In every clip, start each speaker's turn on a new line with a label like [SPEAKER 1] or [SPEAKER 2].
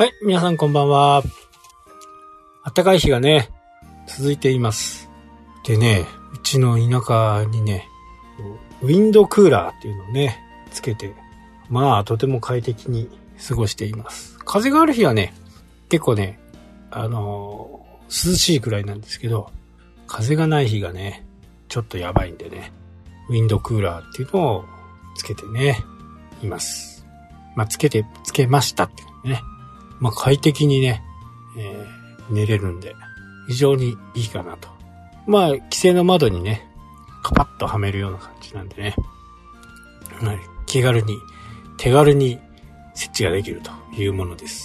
[SPEAKER 1] はい、皆さんこんばんは。暖かい日がね、続いています。でね、うちの田舎にね、ウィンドクーラーっていうのをね、つけて、まあ、とても快適に過ごしています。風がある日はね、結構ね、あのー涼しいくらいなんですけど、風がない日がね、ちょっとやばいんでね、ウィンドクーラーっていうのをつけてね、います。まあ、つけて、つけましたってね。まあ、快適にね、えー寝れるんで、非常にいいかなと。まあ、規制の窓にね、カパッとはめるような感じなんでね、はい気軽に、手軽に設置ができるというものです。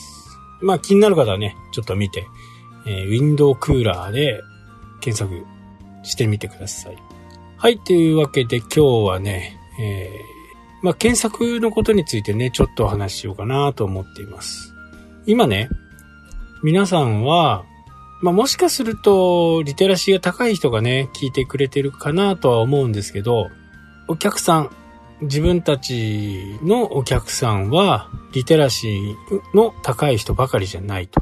[SPEAKER 1] まあ、気になる方はね、ちょっと見て、えーウィンドウクーラーで検索してみてください。はい、というわけで今日はね、えーまあ、検索のことについてね、ちょっとお話ししようかなと思っています。今ね、皆さんは、まあ、もしかすると、リテラシーが高い人がね、聞いてくれてるかなとは思うんですけど、お客さん、自分たちのお客さんは、リテラシーの高い人ばかりじゃないと。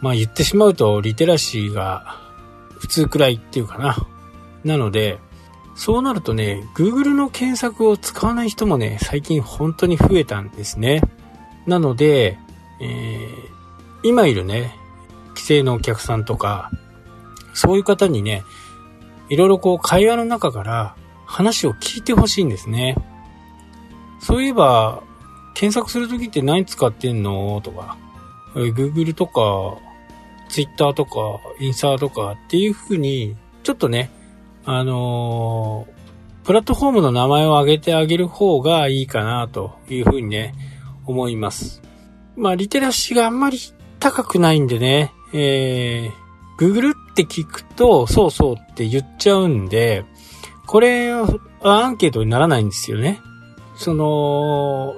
[SPEAKER 1] まあ言ってしまうと、リテラシーが普通くらいっていうかな。なので、そうなるとね、Google の検索を使わない人もね、最近本当に増えたんですね。なので、えー今いるね、規制のお客さんとか、そういう方にね、いろいろこう会話の中から話を聞いてほしいんですね。そういえば、検索するときって何使ってんの？とか、Google とか、Twitter とか、インスタとかっていう風に、ちょっとね、あのープラットフォームの名前を挙げてあげる方がいいかなという風にね、思います。まあ、リテラシーがあんまり高くないんでね、えー、Google って聞くと、そうそうって言っちゃうんで、これはアンケートにならないんですよね。その、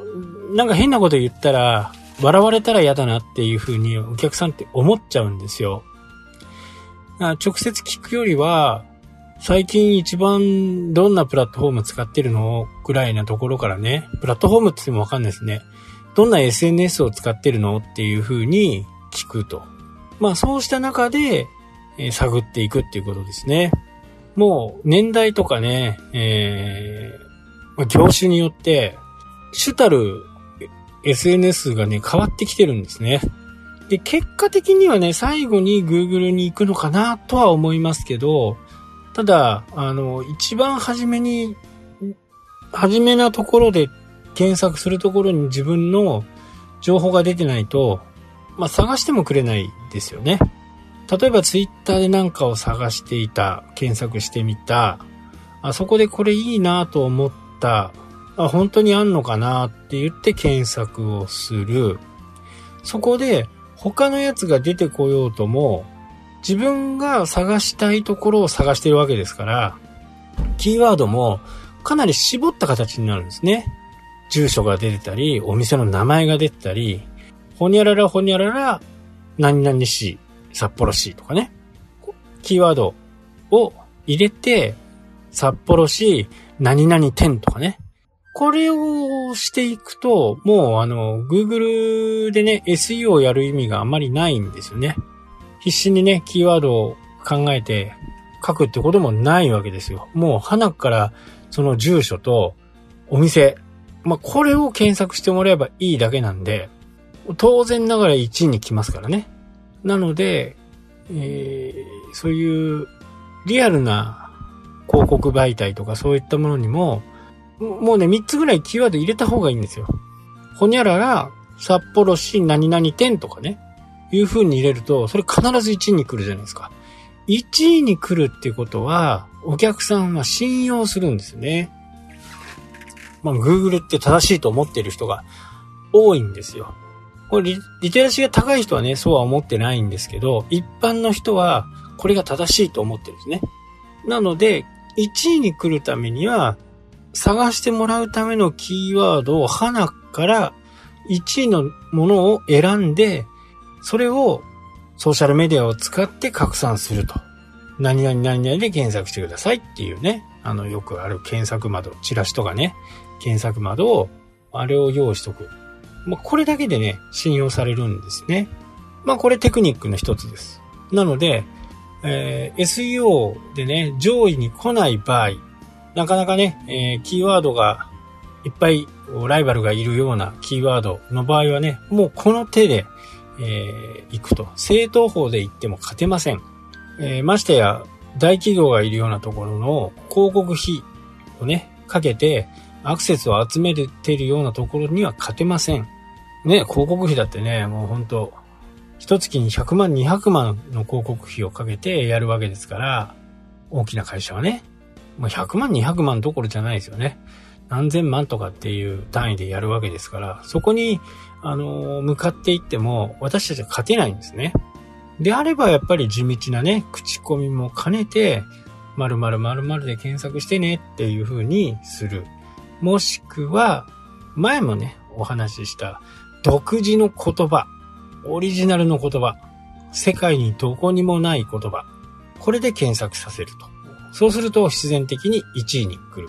[SPEAKER 1] なんか変なこと言ったら、笑われたら嫌だなっていう風にお客さんって思っちゃうんですよ。直接聞くよりは、最近一番どんなプラットフォーム使ってるのぐらいなところからね、プラットフォームって言ってもわかんないですね。どんな SNS を使ってるのっていう風に聞くと。まあそうした中で、えー探っていくっていうことですね。もう年代とかね、えーまあ業種によって、主たる SNS がね、変わってきてるんですね。で、結果的にはね、最後に Google に行くのかなとは思いますけど、ただ、あの、一番初めに、初めなところで検索するところに自分の情報が出てないと、まあ、探してもくれないですよね。例えばツイッターで何かを探していた、検索してみた、あそこでこれいいなと思った、あ、本当にあんのかなって言って検索をする。そこで他のやつが出てこようとも、自分が探したいところを探してるわけですから、キーワードもかなり絞った形になるんですね。住所が出てたり、お店の名前が出てたり、ほにゃららほにゃらら、何々市、札幌市とかね。キーワードを入れて、札幌市、何々店とかね。これをしていくと、もうあの、Google でね、SEO をやる意味があまりないんですよね。必死にね、キーワードを考えて書くってこともないわけですよ。もう、花からその住所とお店、まあ、これを検索してもらえばいいだけなんで、当然ながら1位に来ますからね。なので、えーそういうリアルな広告媒体とかそういったものにも、もうね、3つぐらいキーワード入れた方がいいんですよ。ほにゃらら、札幌市何々店とかね、いう風に入れると、それ必ず1位に来るじゃないですか。1位に来るっていうことは、お客さんは信用するんですよね。まあ、Google って正しいと思ってる人が多いんですよ。これリ、リテラシーが高い人はね、そうは思ってないんですけど、一般の人は、これが正しいと思ってるんですね。なので、1位に来るためには、探してもらうためのキーワードを花から1位のものを選んで、それをソーシャルメディアを使って拡散すると。何々何々で検索してくださいっていうね。あの、よくある検索窓、チラシとかね、検索窓を、あれを用意しとく。まあ、これだけでね、信用されるんですね。まあ、これテクニックの一つです。なので、えー、SEO でね、上位に来ない場合、なかなかね、えー、キーワードがいっぱいライバルがいるようなキーワードの場合はね、もうこの手で、えー、行くと。正統法で行っても勝てません。えー、ましてや、大企業がいるようなところの広告費をね、かけて、アクセスを集めているようなところには勝てません。ね、広告費だってね、もうほんと、一月に100万、200万の広告費をかけてやるわけですから、大きな会社はね、まあ、100万、200万どころじゃないですよね。何千万とかっていう単位でやるわけですから、そこに、あの、向かっていっても、私たちは勝てないんですね。であれば、やっぱり地道なね、口コミも兼ねて、〇〇〇〇で検索してねっていう風にする。もしくは、前もね、お話しした独自の言葉、オリジナルの言葉、世界にどこにもない言葉、これで検索させると。そうすると必然的に1位に来る。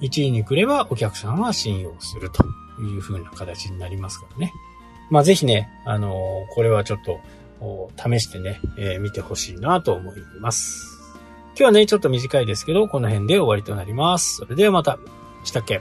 [SPEAKER 1] 1位に来ればお客さんは信用するという風な形になりますからね。まあぜひね、あのー、これはちょっと試してね、えー、見てほしいなと思います。今日はね、ちょっと短いですけど、この辺で終わりとなります。それではまた。したっけ？